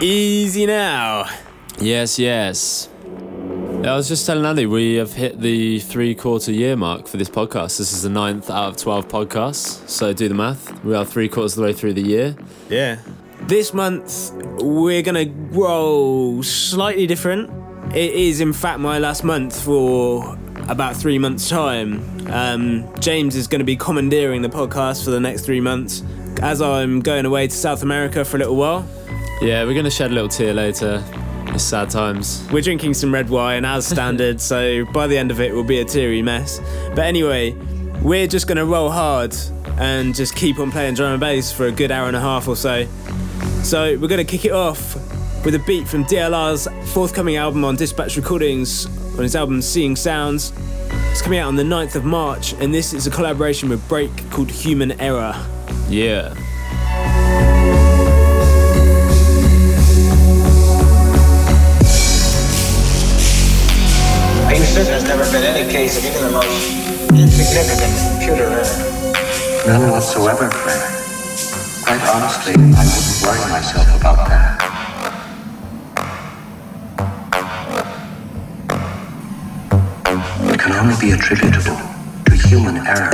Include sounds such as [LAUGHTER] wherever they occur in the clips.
Easy now. Yes, yes. I was just telling Andy we have hit the three quarter year mark for this podcast. This is the ninth out of 12 podcasts. So do the math. We are three quarters of the way through the year. Yeah. This month, we're going to roll slightly different. It is, in fact, my last month for about three months' time. Um, James is going to be commandeering the podcast for the next three months as I'm going away to South America for a little while. Yeah, we're going to shed a little tear later. It's sad times. We're drinking some red wine as standard, so by the end of it, we'll be a teary mess. But anyway, we're just going to roll hard and just keep on playing drum and bass for a good hour and a half or so. So we're going to kick it off with a beat from DLR's forthcoming album on Dispatch Recordings on his album Seeing Sounds. It's coming out on the 9th of March, and this is a collaboration with Break called Human Error. Yeah. Case of even the most insignificant computer error. None whatsoever, Frank. Quite honestly, I wouldn't worry myself about that. It can only be attributable to human error.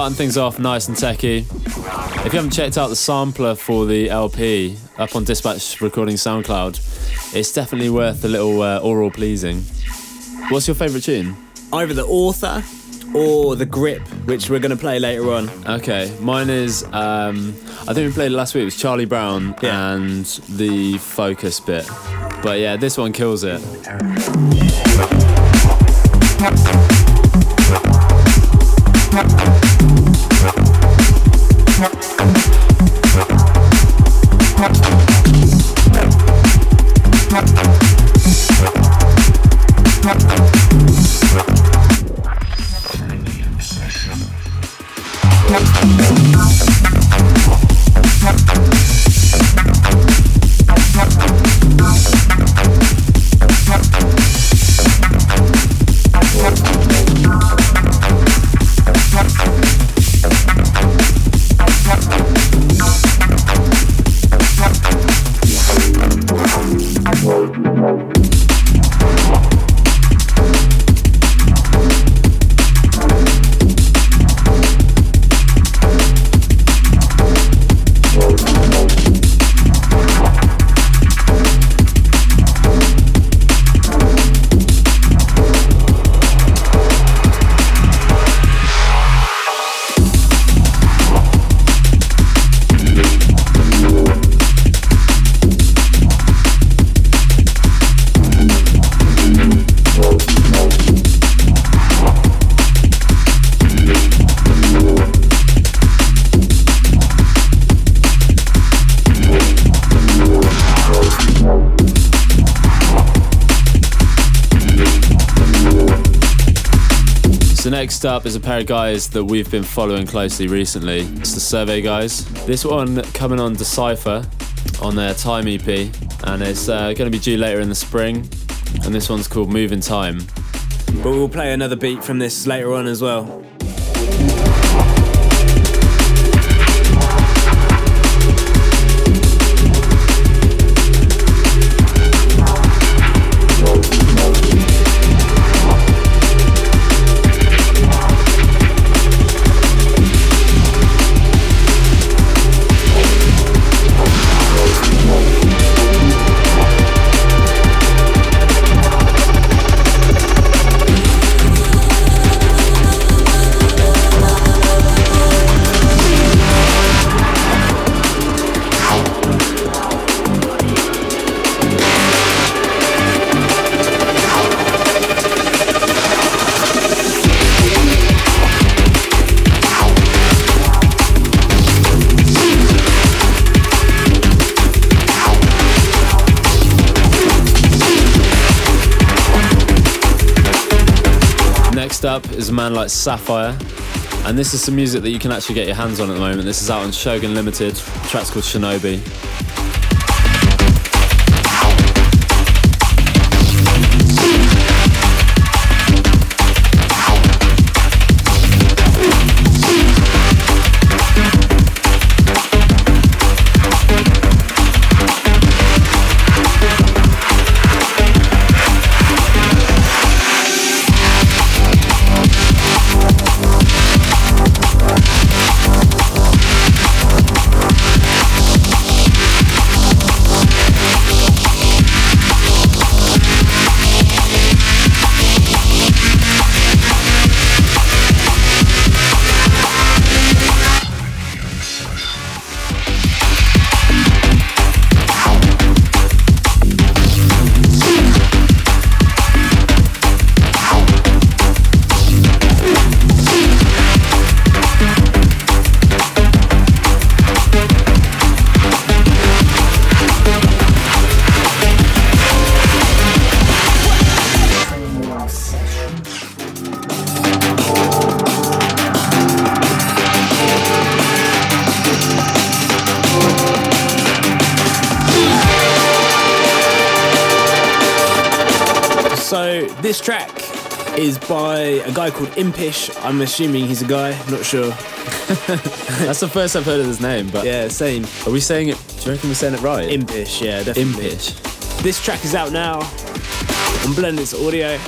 Starting things off nice and techie. If you haven't checked out the sampler for the LP up on Dispatch Recording SoundCloud, it's definitely worth a little uh, oral pleasing. What's your favourite tune? Either the author or the grip, which we're going to play later on. Okay, mine is. Um, I think we played it last week. It was Charlie Brown Yeah. and the focus bit. But yeah, this one kills it. Next up is a pair of guys that we've been following closely recently. It's the Survey Guys. This one coming on Decipher on their Time EP, and it's uh, going to be due later in the spring. And this one's called Move in Time. But we'll play another beat from this later on as well. Man like Sapphire. And this is some music that you can actually get your hands on at the moment. This is out on Shogun Limited. The track's called Shinobi. By a guy called Impish. I'm assuming he's a guy, not sure. [LAUGHS] That's the first I've heard of his name, but Yeah, same. are we saying it? Do you reckon we're saying it right? Impish, yeah, definitely. Impish. This track is out now on Blended's Audio,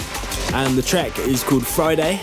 and the track is called Friday.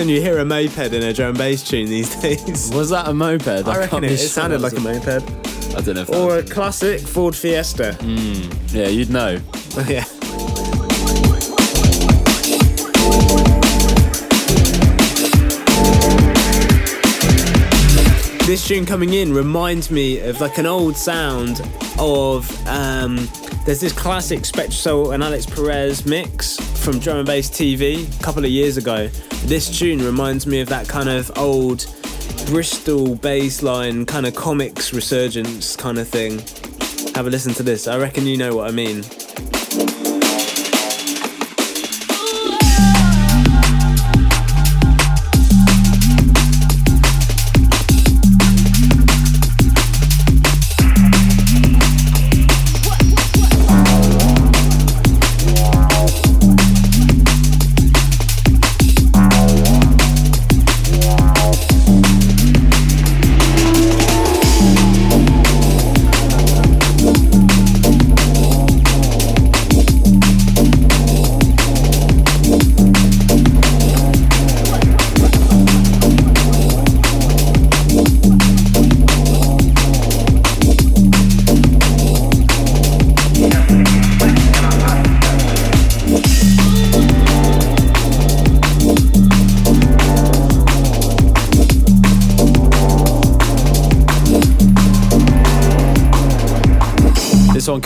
Often you hear a moped in a drum bass tune these days. Was that a moped? I can't reckon it, it sounded like a moped. I don't know if Or a classic Ford Fiesta. was- Yeah, you'd know. [LAUGHS] yeah. This tune coming in reminds me of like an old sound of um, there's this classic SpectraSoul and Alix Perez mix from Drum and Bass TV a couple of years ago. This tune reminds me of that kind of old Bristol bassline kind of comics resurgence kind of thing. Have a listen to this. I reckon you know what I mean.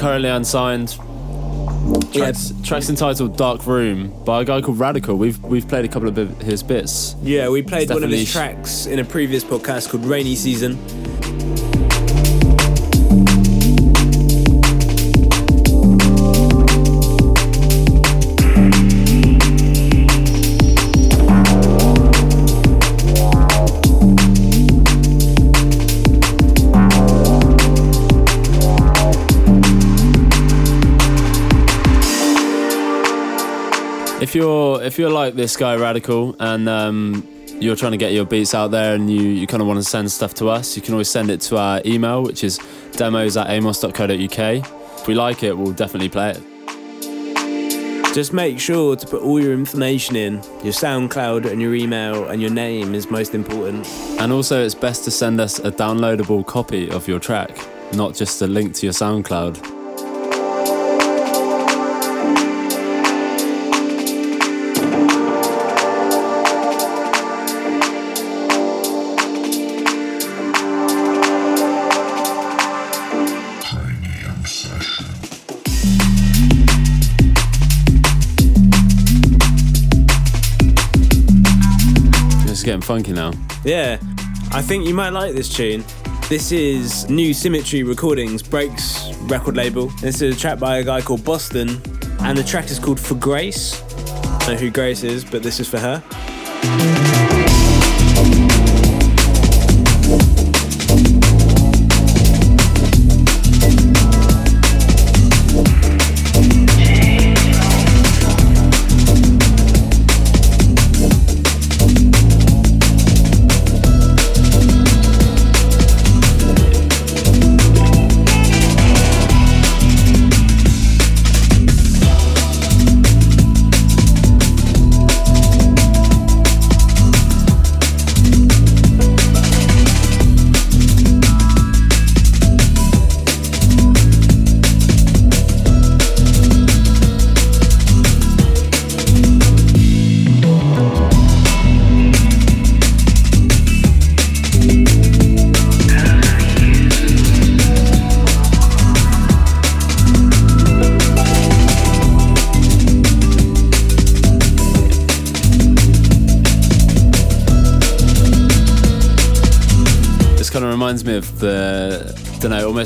Currently unsigned. Yeah. Tracks, tracks entitled "Dark Room" by a guy called Radical. We've we've played a couple of his bits. Yeah, we played It's one of his tracks in a previous podcast called Rainy Season. If you're if you're like this guy Radical and um, you're trying to get your beats out there and you, you kind of want to send stuff to us, you can always send it to our email, which is demos at amos.co.uk. If we like it, we'll definitely play it. Just make sure to put all your information in. Your SoundCloud and your email and your name is most important. And also, it's best to send us a downloadable copy of your track, not just a link to your SoundCloud. Funky now. Yeah, I think you might like this tune. This is New Symmetry Recordings, Breaks record label. This is a track by a guy called Boston, and the track is called For Grace. I don't know who Grace is, but this is for her.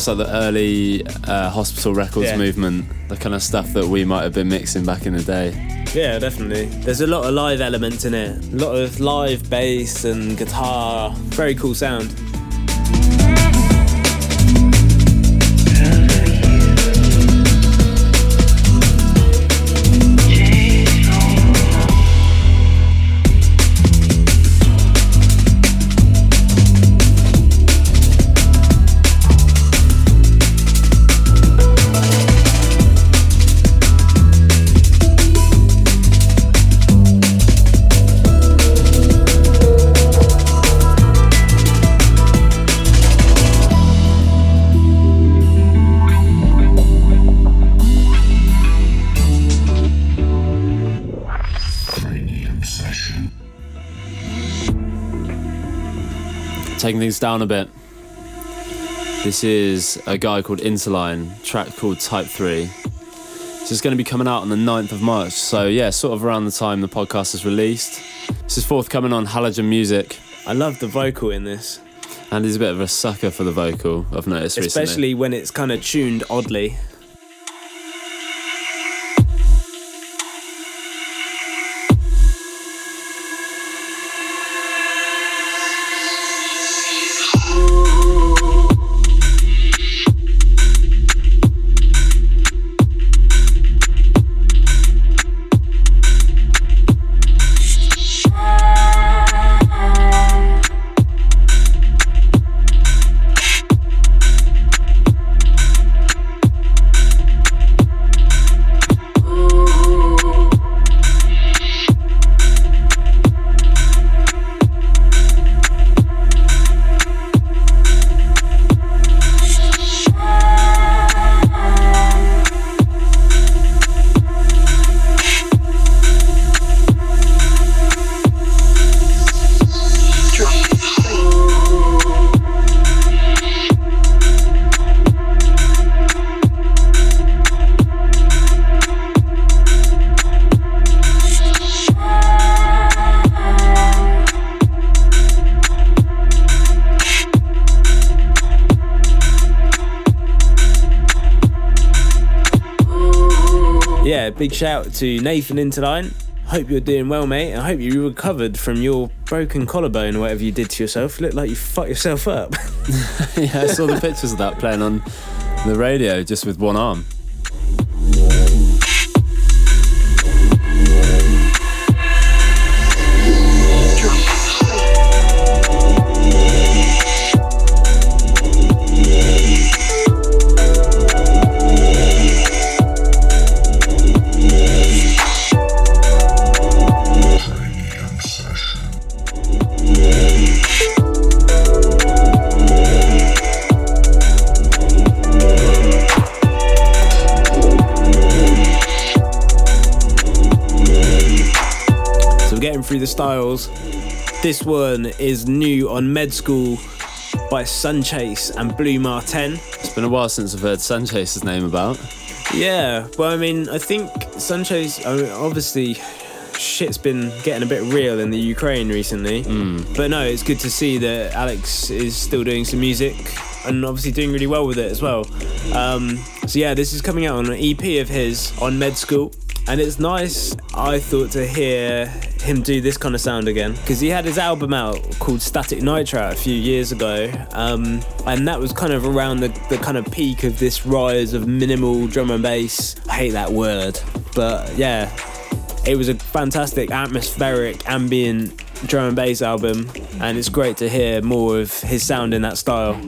Almost like the early uh, hospital records Yeah. movement, the kind of stuff that we might have been mixing back in the day. Yeah, definitely. There's a lot of live elements in it. A lot of live bass and guitar. Very cool sound. Taking things down a bit. This is a guy called Interline, track called Type 3. This is going to be coming out on the 9th of March, so yeah, sort of around the time the podcast is released. This is forthcoming on Halogen Music, I love the vocal in this, and he's a bit of a sucker for the vocal, I've noticed recently. especially when it's kind of tuned oddly. Shout to Nathan Interline. Hope you're doing well, mate. I hope you recovered from your broken collarbone or whatever you did to yourself. Looked like you fucked yourself up. [LAUGHS] yeah, I saw the pictures of that playing on the radio just with one arm. Through the styles. This one is new on Med School by Sunchase and Blue Martin. It's been a while since I've heard Sanchez's name about. Yeah, well, I mean, I think Sunchase, I mean, obviously, shit's been getting a bit real in the Ukraine recently. But no, it's good to see that Alex is still doing some music and obviously doing really well with it as well. Um, so yeah, this is coming out on an EP of his on Med School. And it's nice, I thought, to hear him do this kind of sound again because he had his album out called Static Nitro a few years ago, um, and that was kind of around the, the kind of peak of this rise of minimal drum and bass. I hate that word, but yeah, it was a fantastic atmospheric ambient drum and bass album, and it's great to hear more of his sound in that style.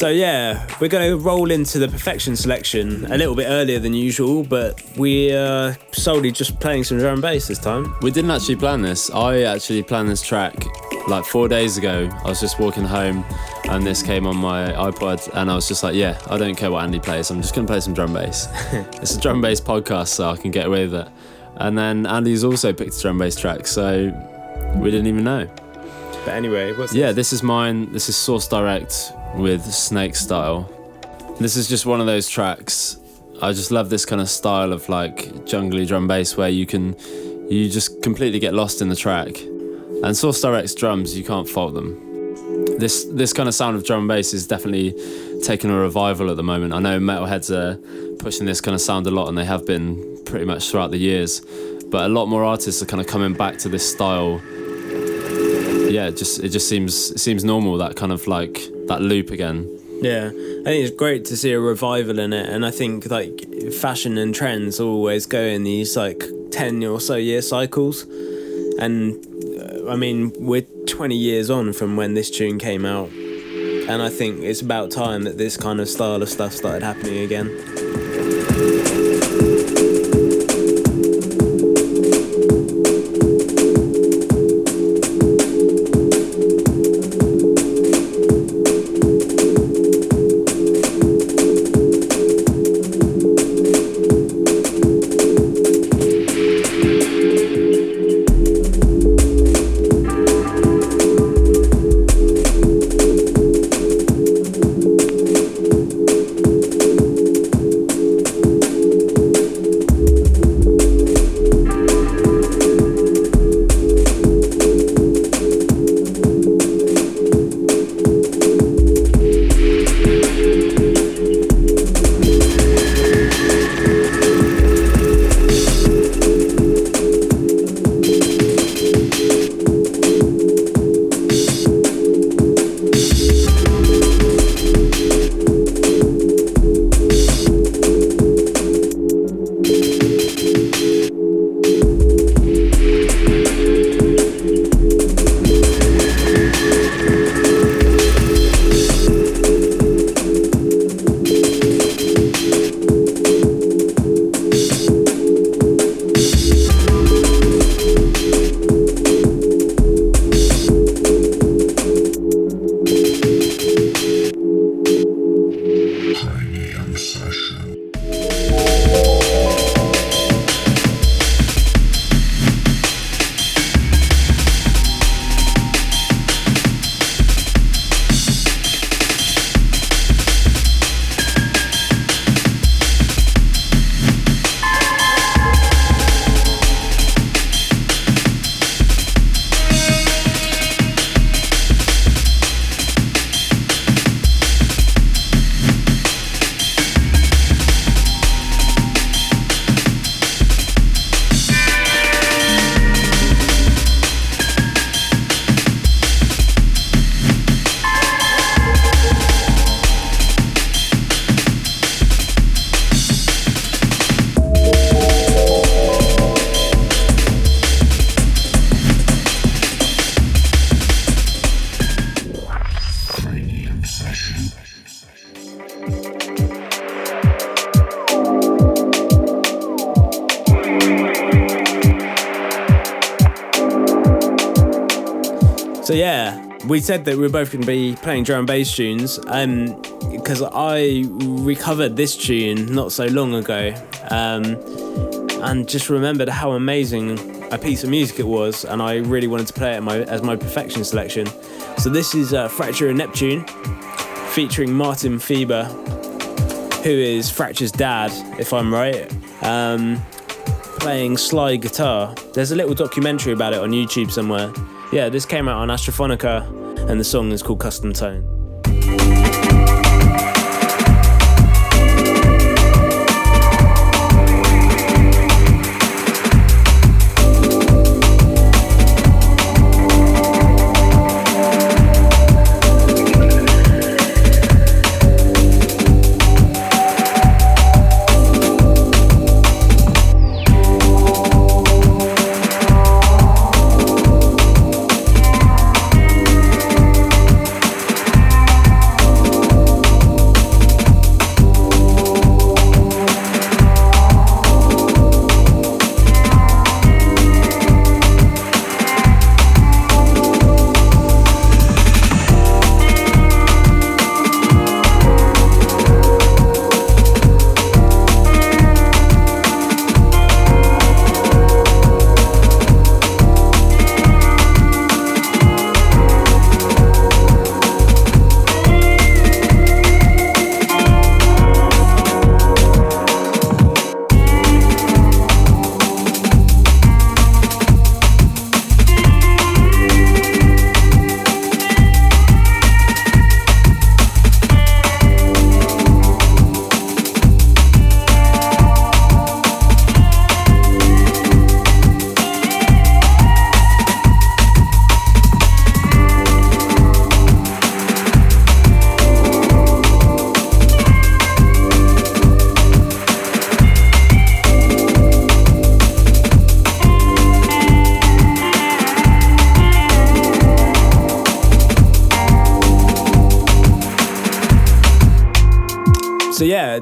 So yeah, we're going to roll into the perfection selection a little bit earlier than usual, but we are solely just playing some drum and bass this time. We didn't actually plan this. I actually planned this track like four days ago. I was just walking home, and this came on my iPod, and I was just like, yeah, I don't care what Andy plays. I'm just going to play some drum bass. [LAUGHS] it's a drum bass podcast, so I can get away with it. And then Andy's also picked a drum bass track, so we didn't even know. But anyway, what's yeah, this? this is mine. This is Source Direct with Snake Style. This is just one of those tracks. I just love this kind of style of like jungly drum bass where you can you just completely get lost in the track. And Source Direct's drums, you can't fault them. This this kind of sound of drum and bass is definitely taking a revival at the moment. I know Metalheadz are pushing this kind of sound a lot and they have been pretty much throughout the years. But a lot more artists are kind of coming back to this style yeah, it just it just seems it seems normal that kind of like that loop again. Yeah, I think it's great to see a revival in it, and I think like fashion and trends always go in these like ten or so year cycles, and uh, I mean we're twenty years on from when this tune came out, and I think it's about time that this kind of style of stuff started happening again. We said that we were both going to be playing drum and bass tunes, um, because I recovered this tune not so long ago, um, and just remembered how amazing a piece of music it was, and I really wanted to play it my, as my perfection selection. So this is uh, Fracture and Neptune, featuring Martin Fieber, who is Fracture's dad, if I'm right. Um, playing slide guitar. There's a little documentary about it on YouTube somewhere. Yeah, this came out on Astrophonica, and the song is called Custom Tone.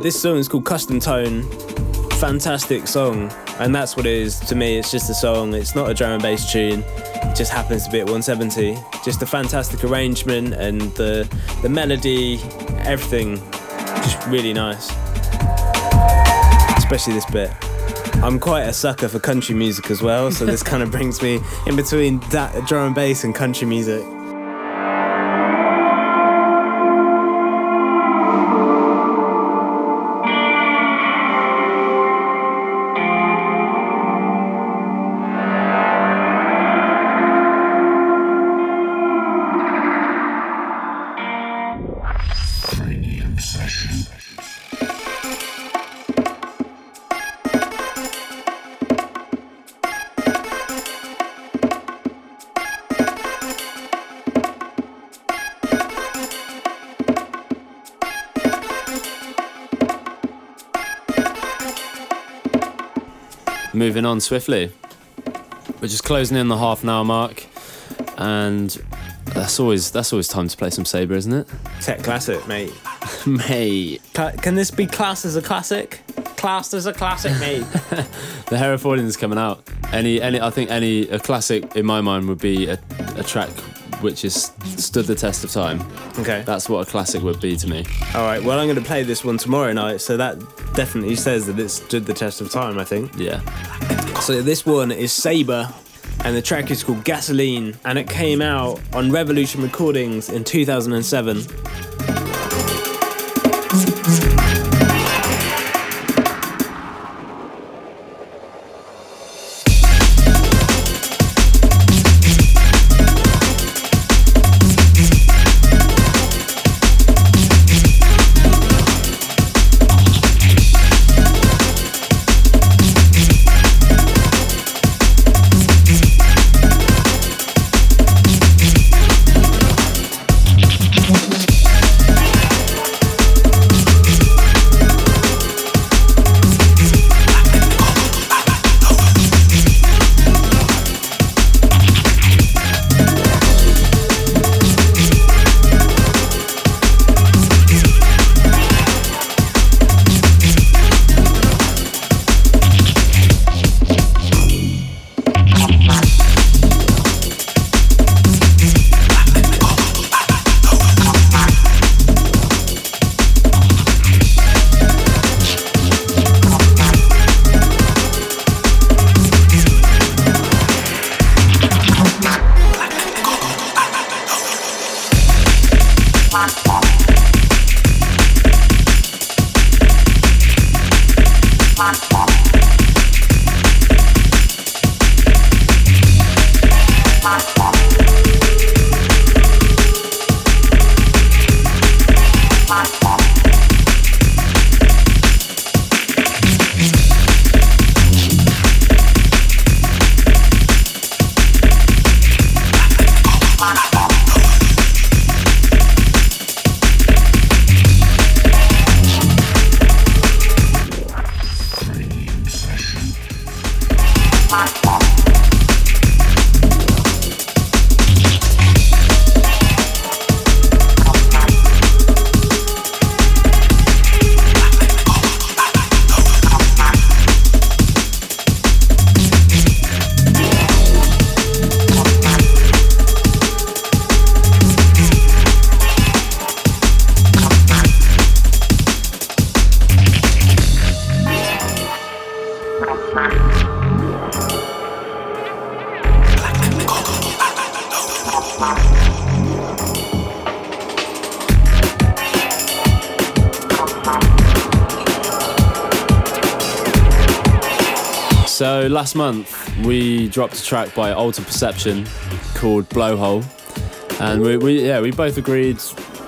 This song is called Custom Tone. Fantastic song, and that's what it is to me. It's just a song. It's not a drum and bass tune. It just happens to be at 170. Just a fantastic arrangement and the the melody, everything, just really nice. Especially this bit. I'm quite a sucker for country music as well, so this kind of brings me in between that drum and bass and country music. Moving on swiftly. We're just closing in the half an hour mark, and that's always that's always time to play some Sabre, isn't it? Tech classic, mate. [LAUGHS] Mate, Can this be classed as a classic? Classed as a classic, [LAUGHS] mate. the Herefordin's coming out. Any any I think any a classic in my mind would be a, a track which has stood the test of time. okay. That's what a classic would be to me. All right. Well, I'm going to play this one tomorrow night, so that definitely says that it stood the test of time. I think. Yeah. So this one is Sabre, and the track is called Gasoline, and it came out on Revolution Recordings in 2007. So last month we dropped a track by Alter Perception called Blowhole, and we, we yeah we both agreed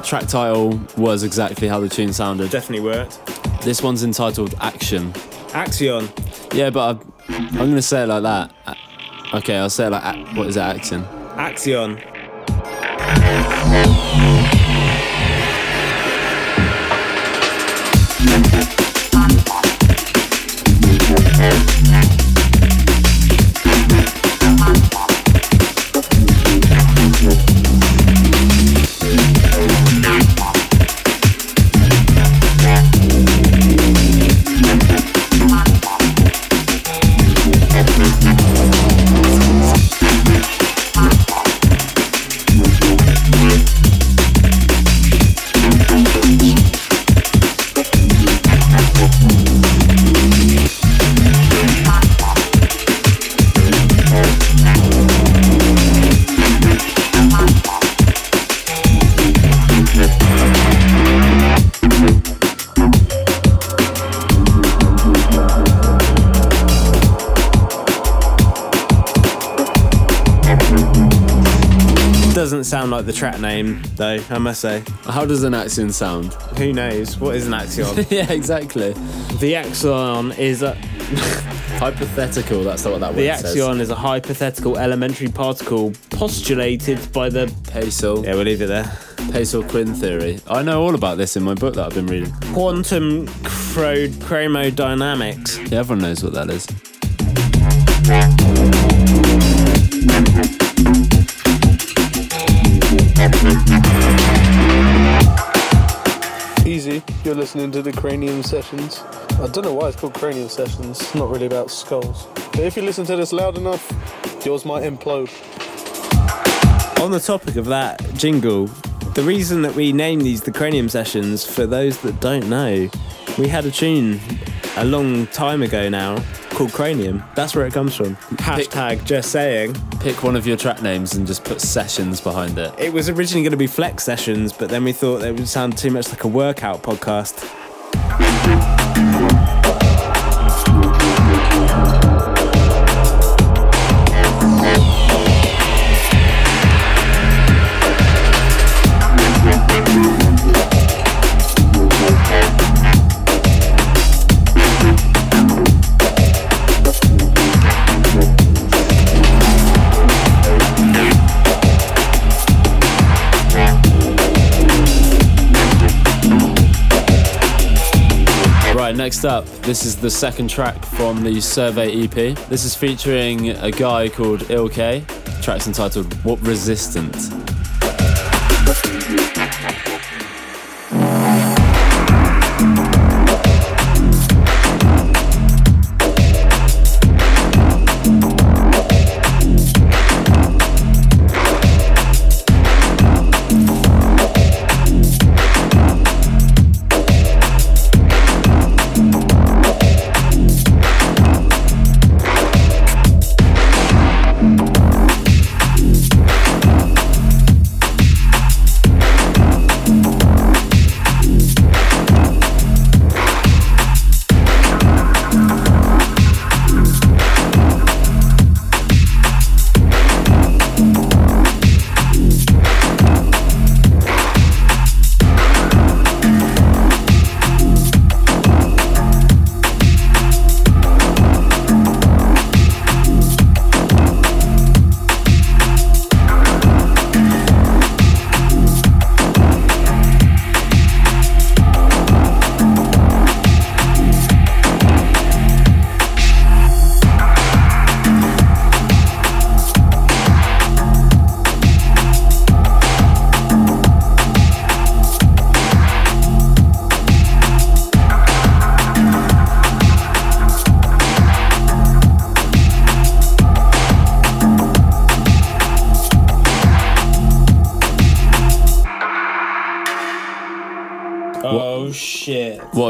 track title was exactly how the tune sounded. Definitely worked. This one's entitled Action. Axion. Yeah, but I, I'm gonna say it like that. Okay, I'll say it like what is that, Action. Axion. Track name, though, I must say. How does an axion sound? Who knows? What is an axion? [LAUGHS] yeah, exactly. the axion is a. [LAUGHS] Hypothetical, that's not what that The word says. axion is a hypothetical elementary particle postulated by the. Peccei, Yeah, we'll leave it there. Peccei Quinn theory. I know all about this in my book that I've been reading. Quantum cro- chromodynamics. Yeah, everyone knows what that is. Listening to the Cranium Sessions. I don't know why it's called Cranium Sessions, it's not really about skulls. But if you listen to this loud enough, yours might implode. On the topic of that jingle, the reason that we name these the Cranium Sessions, for those that don't know, we had a tune a long time ago now called Cranium. That's where it comes from. Hashtag just saying. Pick one of your track names and just put sessions behind it. It was originally going to be Flex Sessions, but then we thought it would sound too much like a workout podcast. Next up, this is the second track from the Survey EP. This is featuring a guy called Ilk. Track's entitled What Resistant.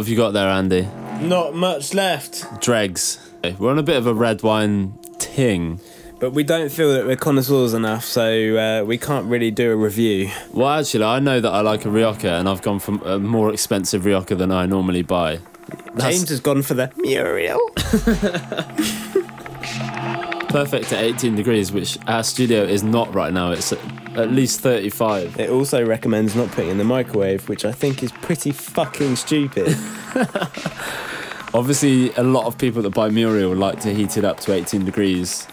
Have you got there, Andy? Not much left. Dregs. We're on a bit of a red wine ting. But we don't feel that we're connoisseurs enough, so uh, we can't really do a review. Well, actually, I know that I like a Rioja, and I've gone for a more expensive Rioja than I normally buy. That's James has gone for the Muriel. [LAUGHS] [LAUGHS] perfect at 18 degrees, which our studio is not right now. It's at, least 35. It also recommends not putting in the microwave, which I think is pretty fucking stupid. [LAUGHS] [LAUGHS] Obviously, a lot of people that buy Muriel like to heat it up to 18 degrees.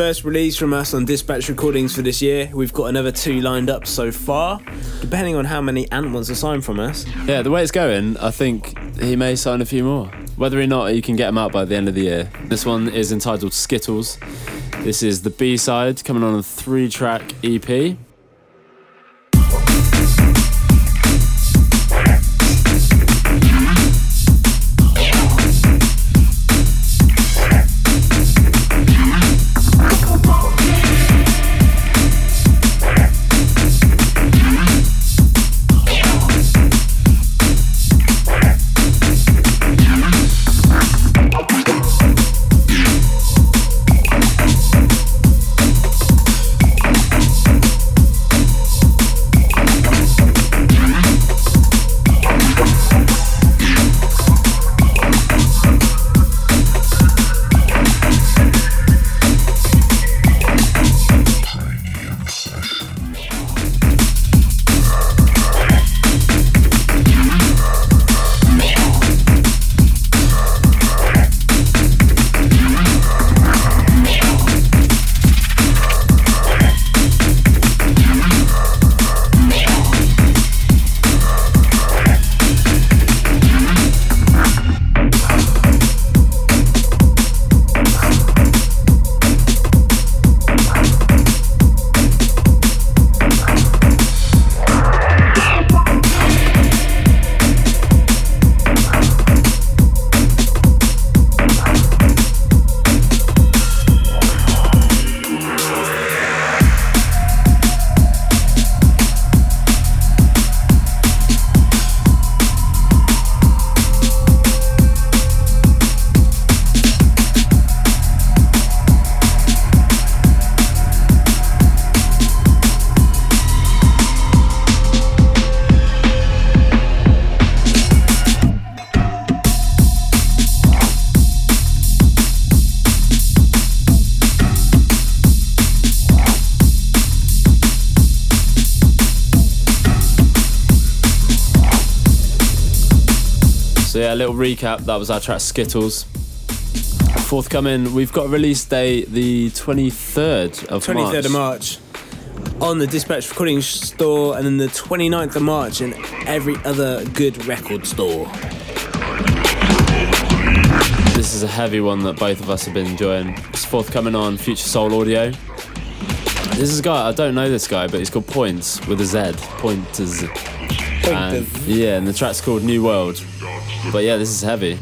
First release from us on Dispatch Recordings for this year. We've got another two lined up so far, depending on how many Ant wants to sign from us. Yeah, the way it's going, I think he may sign a few more. whether or not you can get them out by the end of the year. This one is entitled Skittles. This is the B side coming on a three track EP. Little recap. That was our track Skittles. Forthcoming, we've got a release date the 23rd of 23rd March. of March on the Dispatch Recording Store, and then the 29th of March in every other good record store. This is a heavy one that both of us have been enjoying. It's forthcoming on Future Soul Audio. This is a guy, I don't know this guy, but he's called Points with a Z. Pointers. And, yeah, and the track's called New World. But yeah, this is heavy.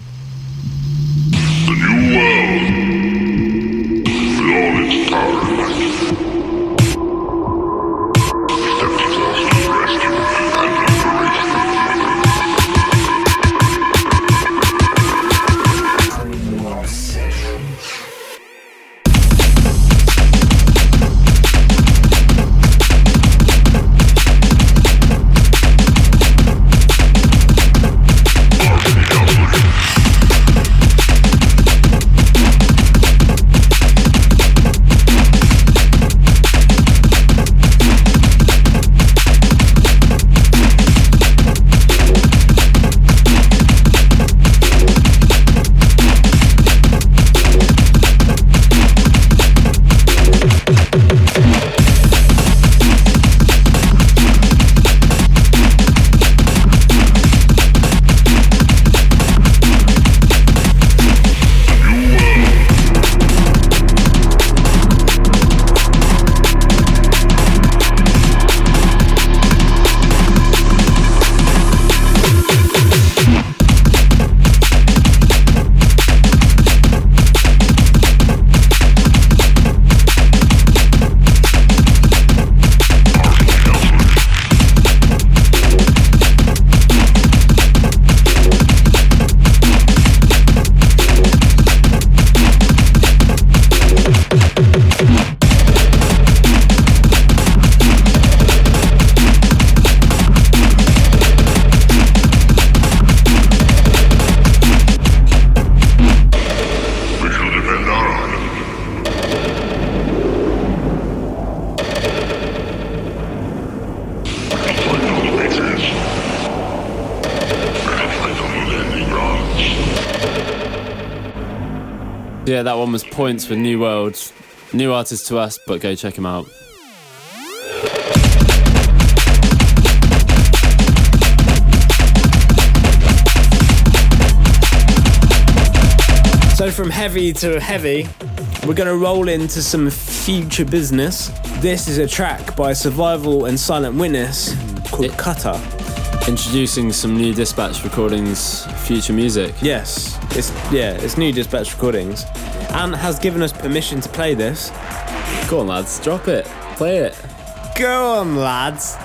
Yeah, that one was Points for New World. New artist to us, but go check him out. So from heavy to heavy, we're gonna roll into some future business. This is a track by Survival and Silent Witness called It- Cutter. Introducing some new Dispatch recordings, future music. Yes, it's yeah, it's new dispatch recordings. Ant has given us permission to play this. Go on, lads, drop it, play it. Go on, lads.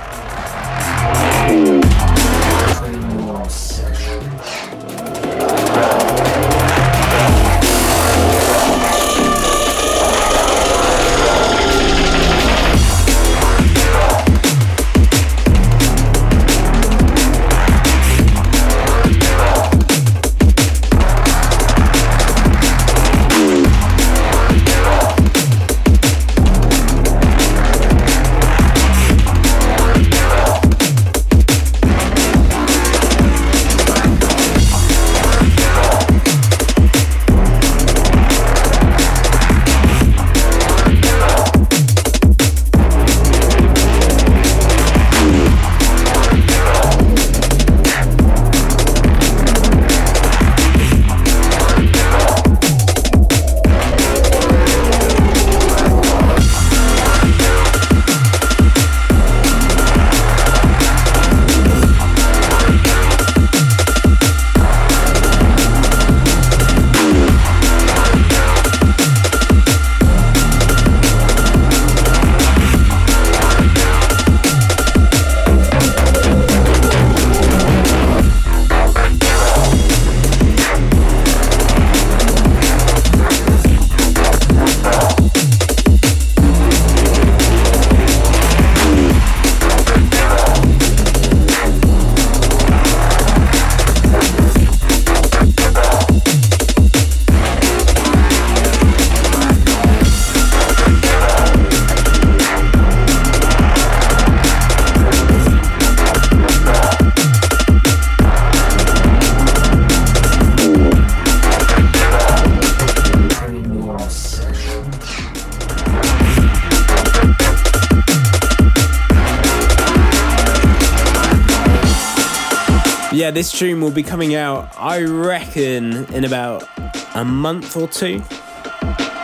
Yeah, this tune will be coming out, I reckon, in about a month or two.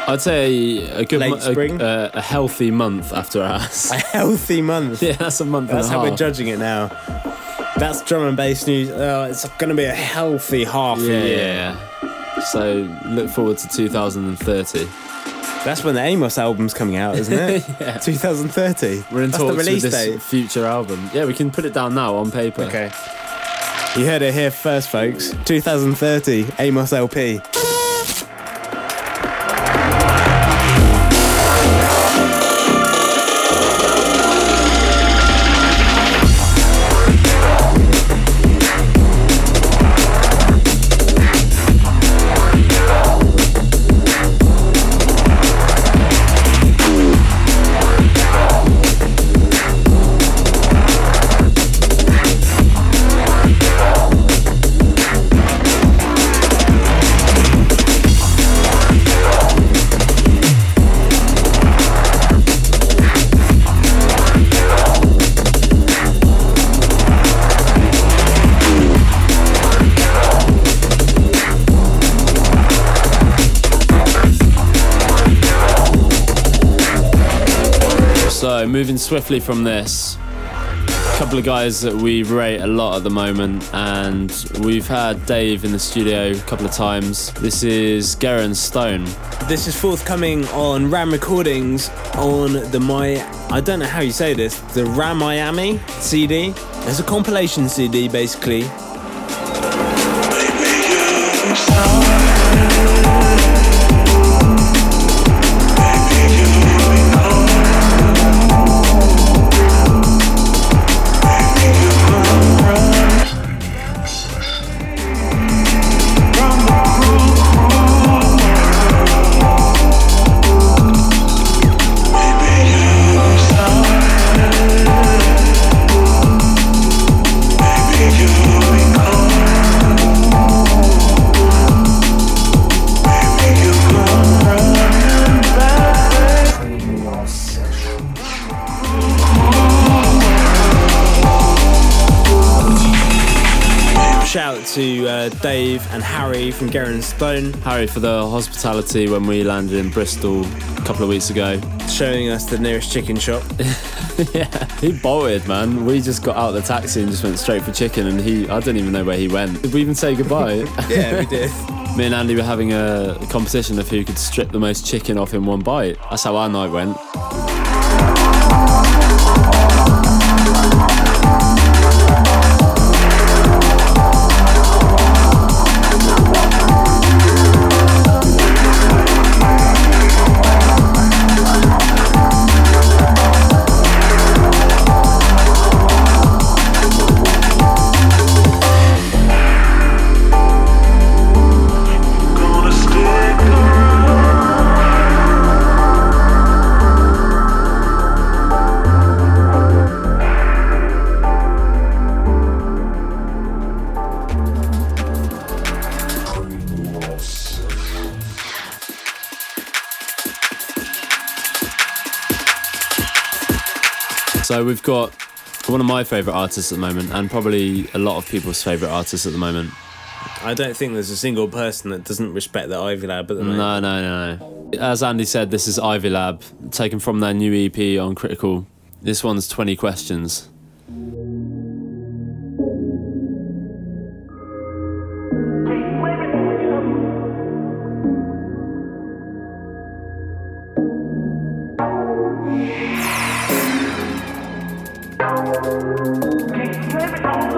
I'd say a good, Late mo- a- spring? a, a healthy month after ours. A healthy month. [LAUGHS] yeah, that's a month That's how half. we're judging it now. That's drum and bass news. Uh, it's going to be a healthy half Yeah, a year. yeah. So look forward to 2030. That's when the Amoss album's coming out, isn't it? [LAUGHS] Yeah. 2030. We're in That's talks the release with this date. future album. Yeah, we can put it down now on paper. Okay. You heard it here first, folks. 2030, Amoss LP. Swiftly from this, a couple of guys that we rate a lot at the moment, and we've had Dave in the studio a couple of times. This is Gerra & Stone. This is forthcoming on Ram Recordings on the My. I don't know how you say this. The Ram Miami CD. It's a compilation CD basically. And Harry from Gerra & Stone Harry for the hospitality when we landed in Bristol a couple of weeks ago. showing us the nearest chicken shop. [LAUGHS] yeah, he bolted, man. We just got out of the taxi and just went straight for chicken, and he, I don't even know where he went. Did we even say goodbye? [LAUGHS] yeah, we did. [LAUGHS] Me and Andy were having a competition of who could strip the most chicken off in one bite. That's how our night went. So we've got one of my favourite artists at the moment, and probably a lot of people's favourite artists at the moment. I don't think there's a single person that doesn't respect the Ivy Lab at the moment. No, no, no, no. As Andy said, this is Ivy Lab, taken from their new EP on Critical. This one's 20 questions.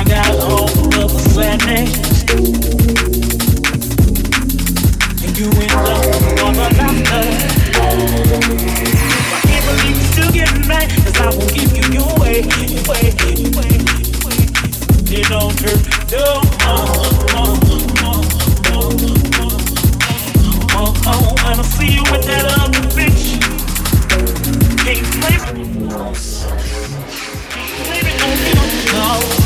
I got all of the sadness. And you end up with all the laughter. I can't believe you still getting mad, 'cause I won't give you your way, your way, your way, your don't hurt, no. Oh, oh, oh, oh, oh, oh, oh. I see you with that other bitch. Can't blame it. Blame it on me, no.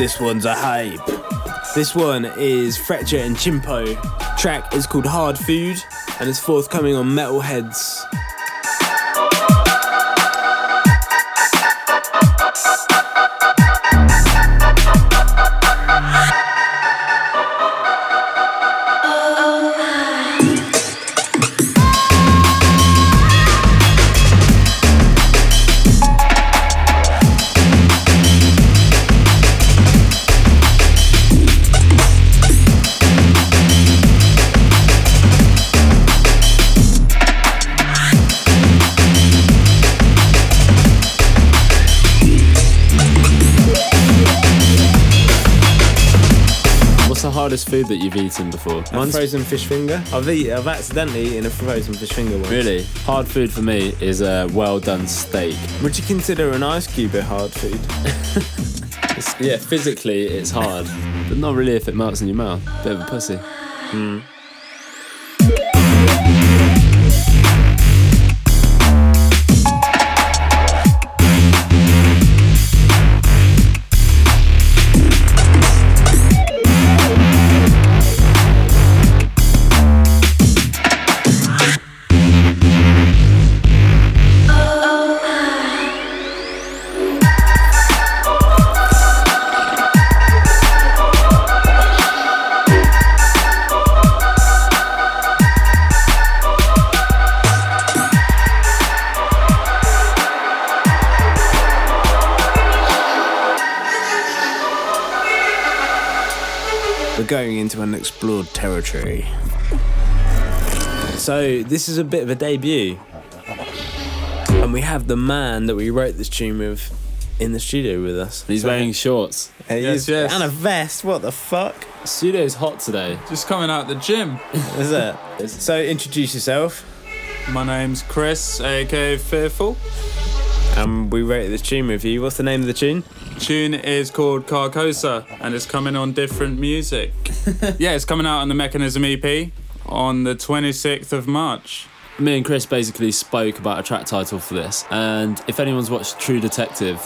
This one's a hype. This one is Fletcher and Chimpo. Track is called Hard Food and it's forthcoming on Metalheadz. Food that you've eaten before? A frozen fish finger. I've eaten, I've accidentally eaten a frozen fish finger once. really hard food for me is a well done steak. Would you consider an ice cube a hard food? [LAUGHS] Yeah, physically it's hard, but not really if it melts in your mouth. Bit of a pussy. We're So this is a bit of a debut, and we have the man that we wrote this tune with in the studio with us. He's wearing shorts. Hey, Yes, he's- yes. and a vest. What the fuck Studio's hot today. Just coming out of the gym. [LAUGHS] is that? so introduce yourself. My name's Chris, aka Fearful. And we wrote this tune with you. What's the name of the tune? Tune is called Carcosa and it's coming on different music. [LAUGHS] yeah, it's coming out on the Mechanism EP on the 26th of March. Me and Chris basically spoke about a track title for this, and if anyone's watched True Detective,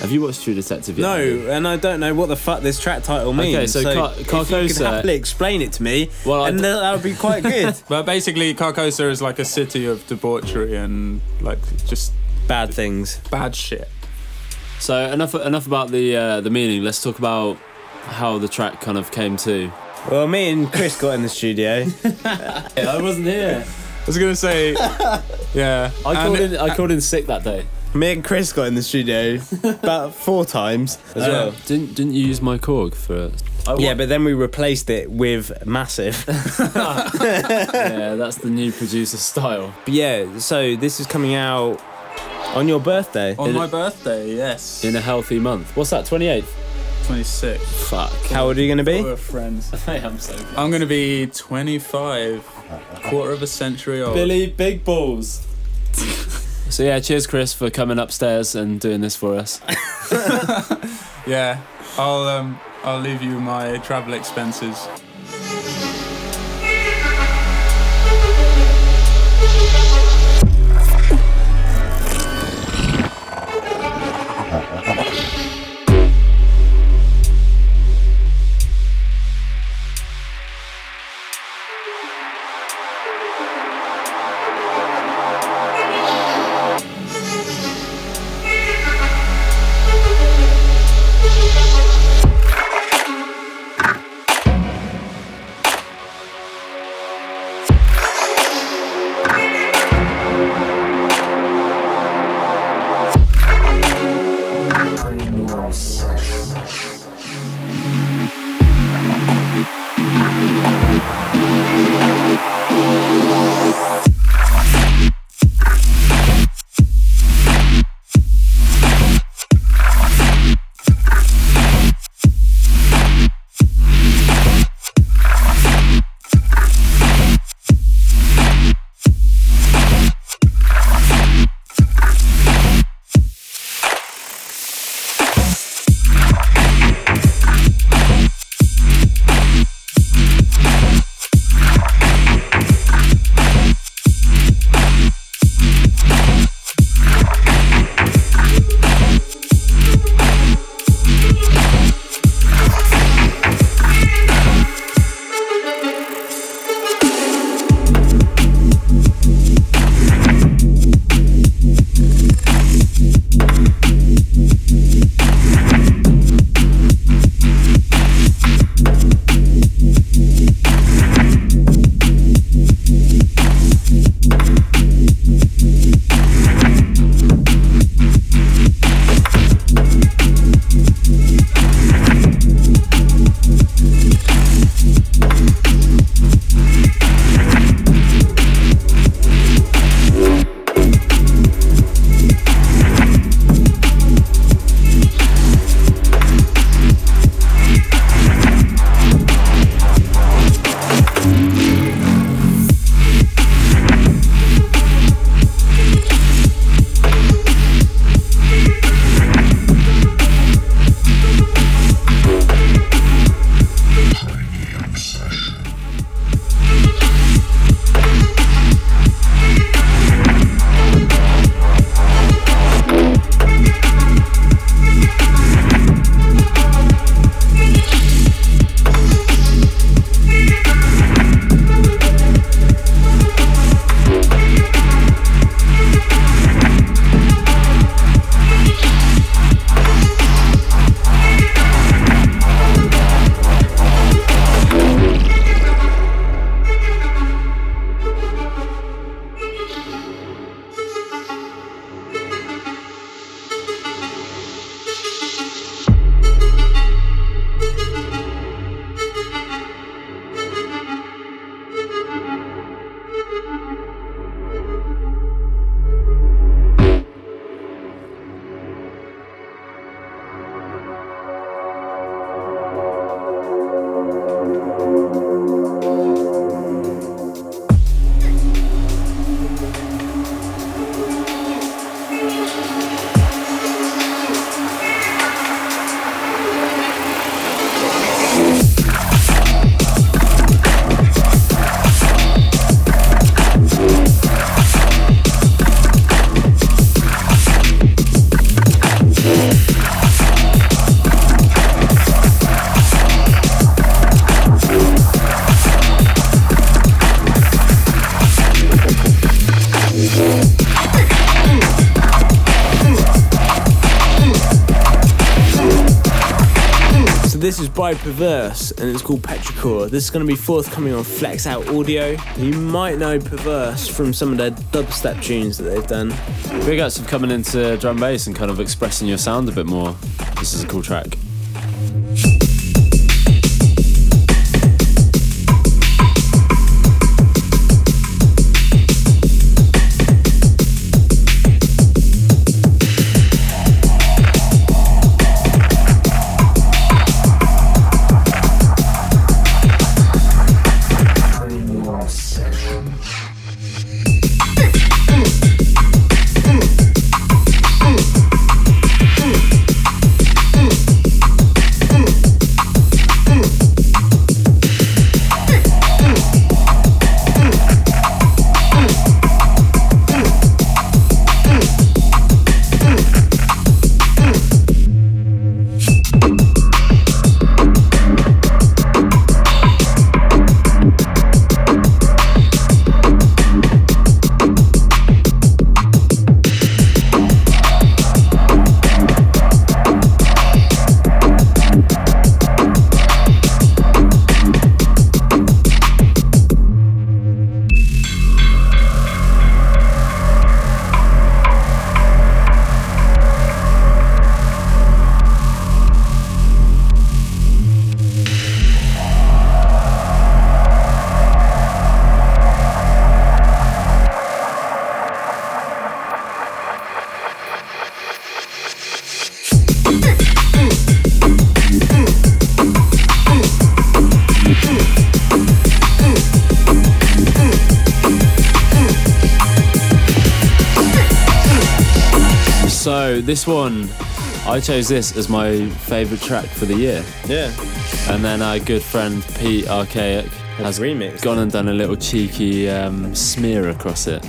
have you watched True Detective yet? No, and I don't know what the fuck this track title means. Okay, so Car- if you Carcosa- could happily explain it to me, Well, and d- that that would be quite good. [LAUGHS] But basically, Carcosa is like a city of debauchery and like just Bad things. bad shit. So enough enough about the uh, the meaning. Let's talk about how the track kind of came to. Well, me and Chris got in the studio. [LAUGHS] I wasn't here. I was gonna say, yeah. I called and- in. I called in sick that day. Me and Chris got in the studio [LAUGHS] about four times as well. Didn't didn't you use my Korg for? I Yeah, but then we replaced it with Massive. [LAUGHS] yeah, that's the new producer style. but yeah, so this is coming out on your birthday. on my birthday, yes. In a healthy month. What's that? Twenty eighth. 26. Fuck. How old are you going to be? We're friends. [LAUGHS] I am so. I'm gonna be 25, quarter of a century old. Billy Big Balls. [LAUGHS] so yeah, cheers, Chris, for coming upstairs and doing this for us. [LAUGHS] Yeah, I'll um, I'll leave you my travel expenses. This is by Perverse and it's called Petrichor. This is going to be forthcoming on Flex Out Audio. You might know Perverse from some of their dubstep tunes that they've done. Big ups for coming into drum bass and kind of expressing your sound a bit more. This is a cool track. I chose this as my favourite track for the year. Yeah. And then our good friend Pete Archaic has remixed gone and done a little cheeky um, smear across it.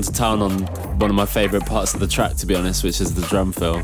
Gone to town on one of my favourite parts of the track, to be honest, which is the drum fill.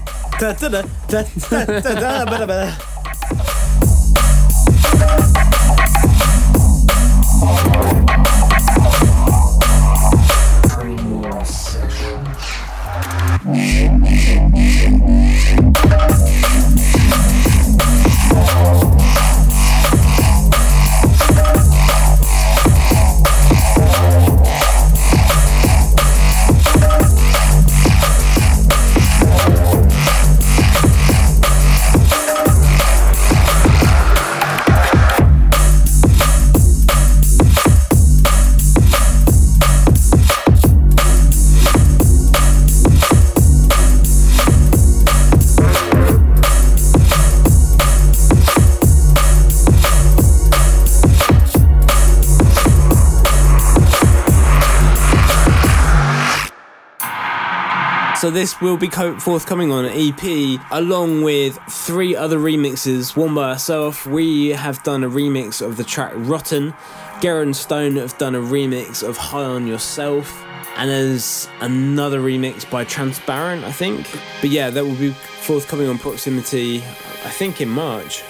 This will be co- forthcoming on an EP along with three other remixes. One by ourselves, we have done a remix of the track Rotten. Gerra & Stone have done a remix of High on Yourself. And there's another remix by Transparent, I think. But yeah, that will be forthcoming on Proximity, I think in March.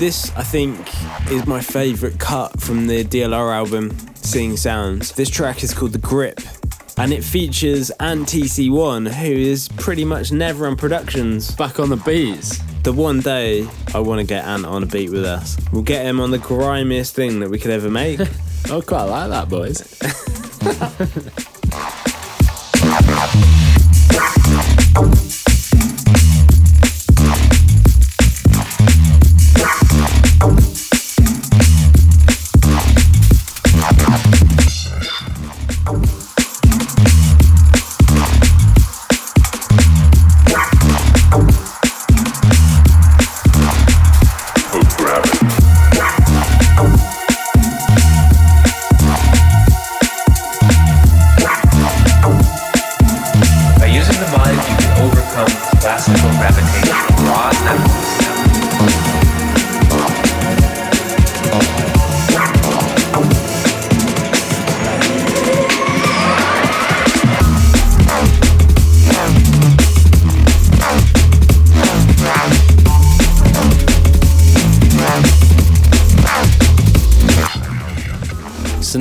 This, I think, is my favourite cut from the DLR album, Seeing Sounds. This track is called The Grip, and it features Ant TC1, who is pretty much never on productions. Back on the beats. The one day I want to get Ant on a beat with us. We'll get him on the grimiest thing that we could ever make. [LAUGHS] I quite like that, boys. [LAUGHS]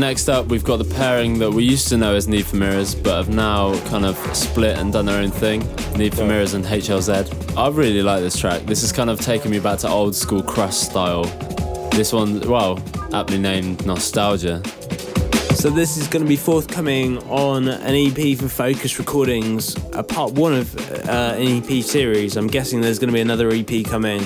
next up, we've got the pairing that we used to know as Need for Mirrors, but have now kind of split and done their own thing. Need for Mirrors and HLZ. I really like this track. This is kind of taking me back to old school crush style. This one, well, aptly named Nostalgia. So this is going to be forthcoming on an EP for Focus Recordings, a part one of uh, an EP series. I'm guessing there's going to be another EP coming.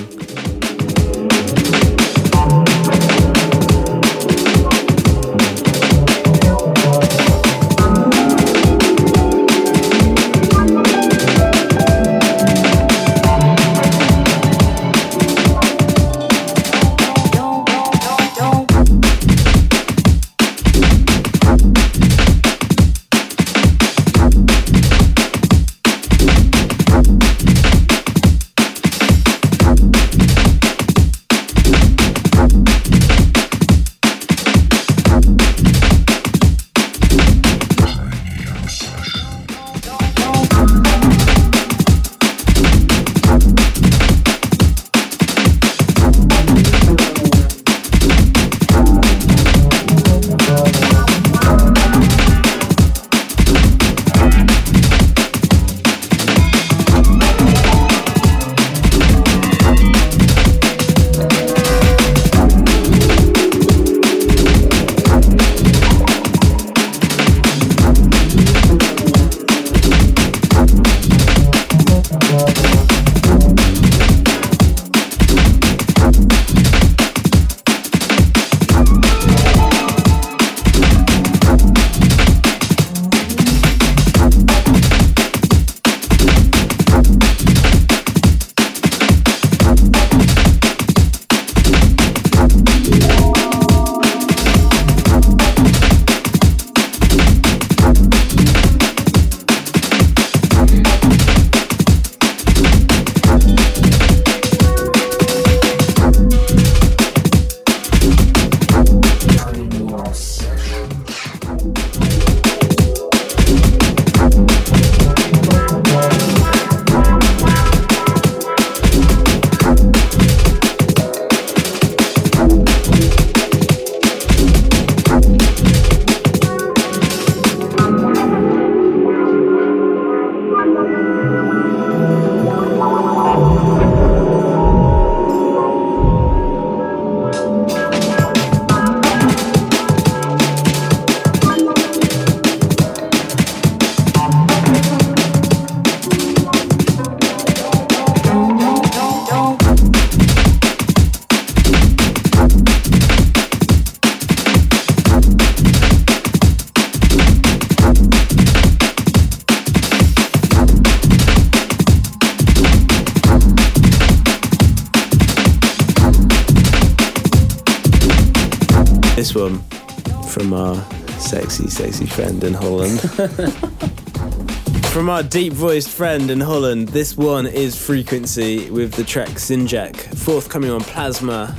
Friend in Holland. [LAUGHS] from our deep voiced friend in Holland, this one is Frequency with the track Sinjak, forthcoming on Plasma,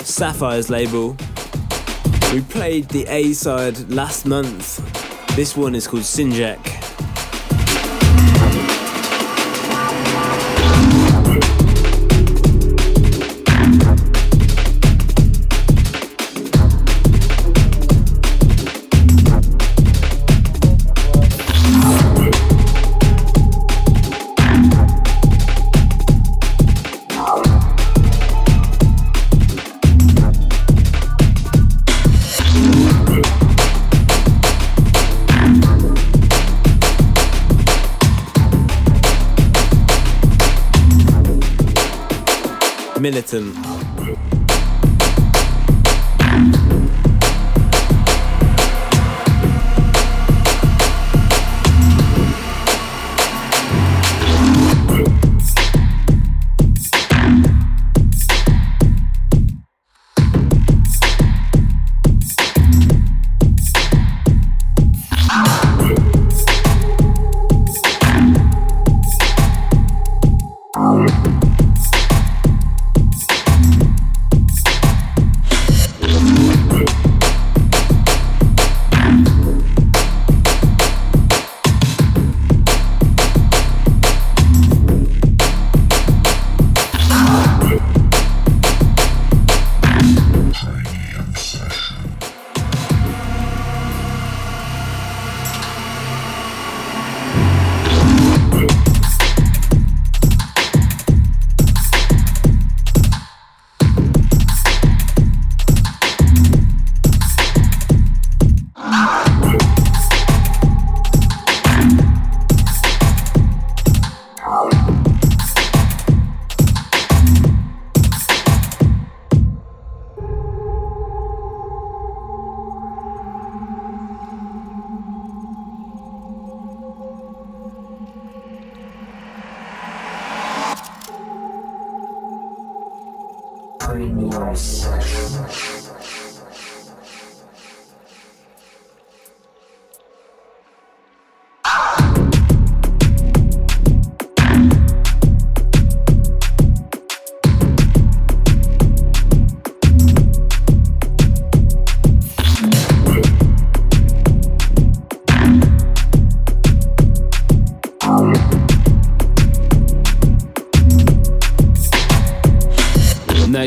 Sapphire's label. We played the A side last month. This one is called Sinjak. Captain.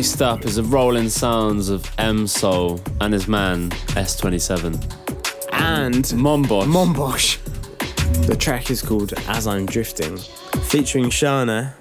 Next up is the rolling sounds of M Soul and his man S27. And Mombosh. Mombosh. The track is called As I'm Drifting, featuring Shana.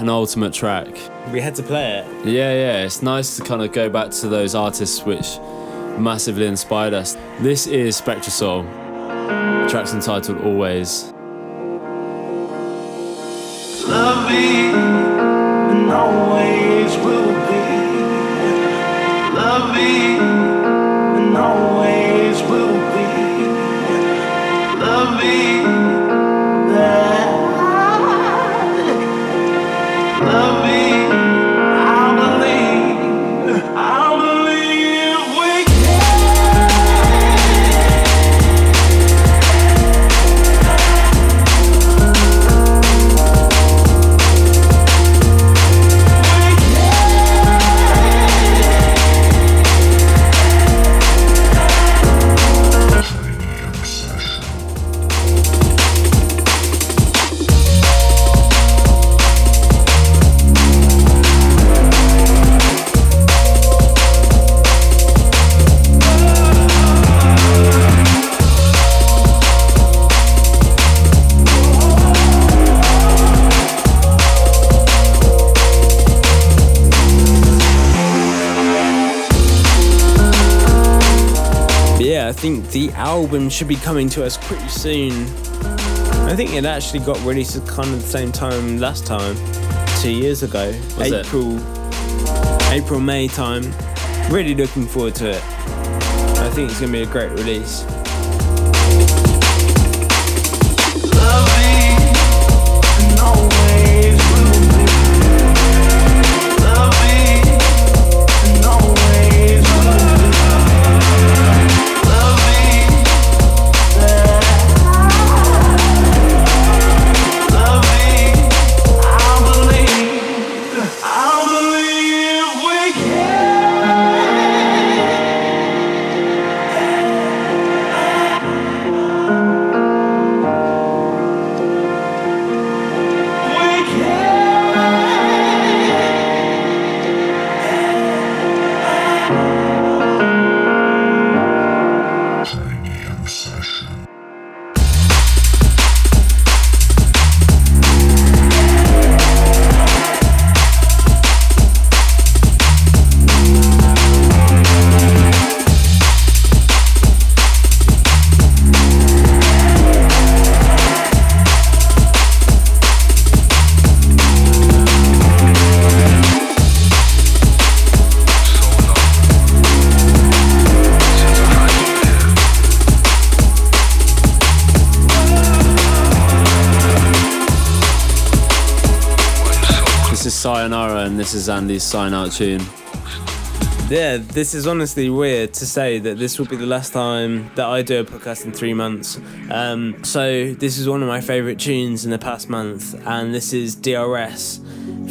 Reaching our penultimate track. We had to play it. Yeah, yeah, it's nice to kind of go back to those artists which massively inspired us. This is SpectraSoul. Track's entitled Always. Love me and always will be. Love me and always will be. Love me the album should be coming to us pretty soon. I think it actually got released at kind of the same time last time, two years ago, Was it? April, April May time. Really looking forward to it. I think it's gonna be a great release. Andy's sign out tune. Yeah, this is honestly weird to say that this will be the last time that I do a podcast in three months. Um, so this is one of my favourite tunes in the past month, and this is DRS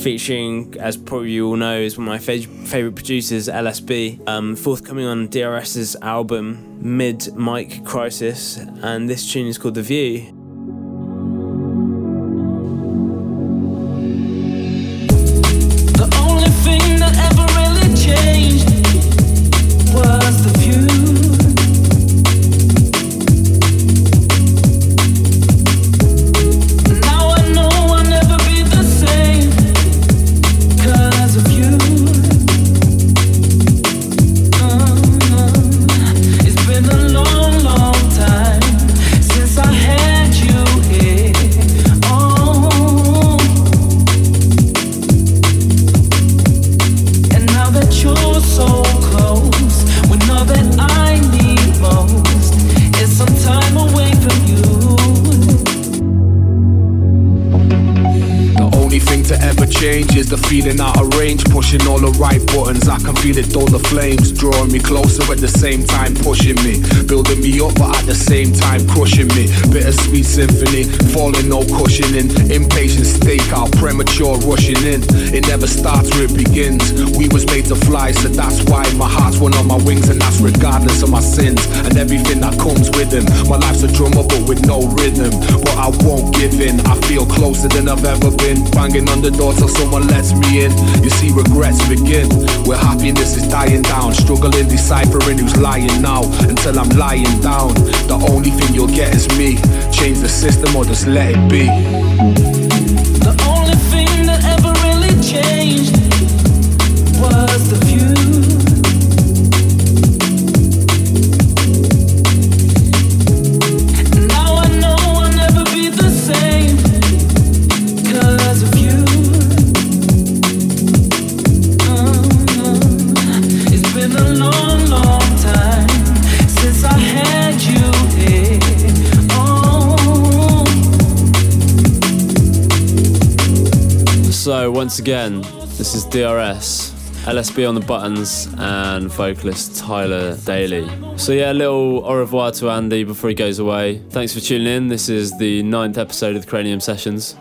featuring, as probably you all know, is one of my fa- favourite producers, LSB. Um, forthcoming on DRS's album Mid Mic Crisis, and this tune is called The View. Regardless of my sins and everything that comes with them. My life's a drummer, but with no rhythm. But I won't give in. I feel closer than I've ever been. Banging on the door till someone lets me in. You see, regrets begin. Where happiness is dying down. Struggling, deciphering who's lying now. Until I'm lying down. The only thing you'll get is me. Change the system or just let it be. Once again, this is DRS, LSB on the buttons, and vocalist Tyler Daley. So, yeah, a little au revoir to Andy before he goes away. Thanks for tuning in. This is the ninth episode of the Cranium Sessions.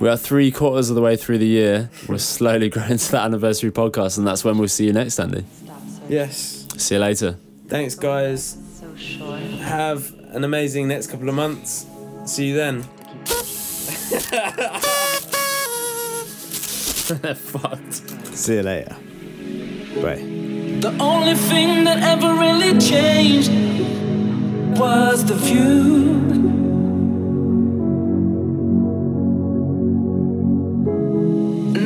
We are three quarters of the way through the year. We're slowly [LAUGHS] growing to that anniversary podcast, and that's when we'll see you next, Andy. Yes. See you later. Thanks, guys. Have an amazing next couple of months. See you then. [LAUGHS] [LAUGHS] Fucked. See you later. Bye. The only thing that ever really changed was the view.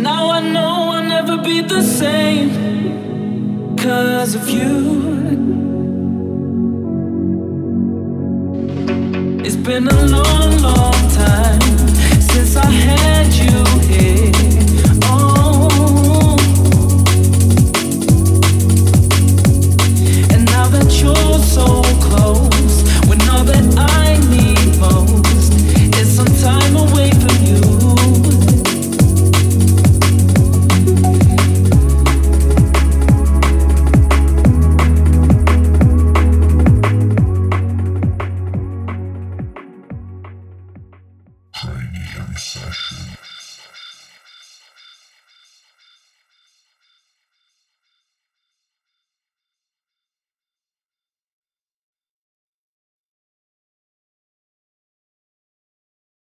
Now I know I'll never be the same because of you. It's been a long, long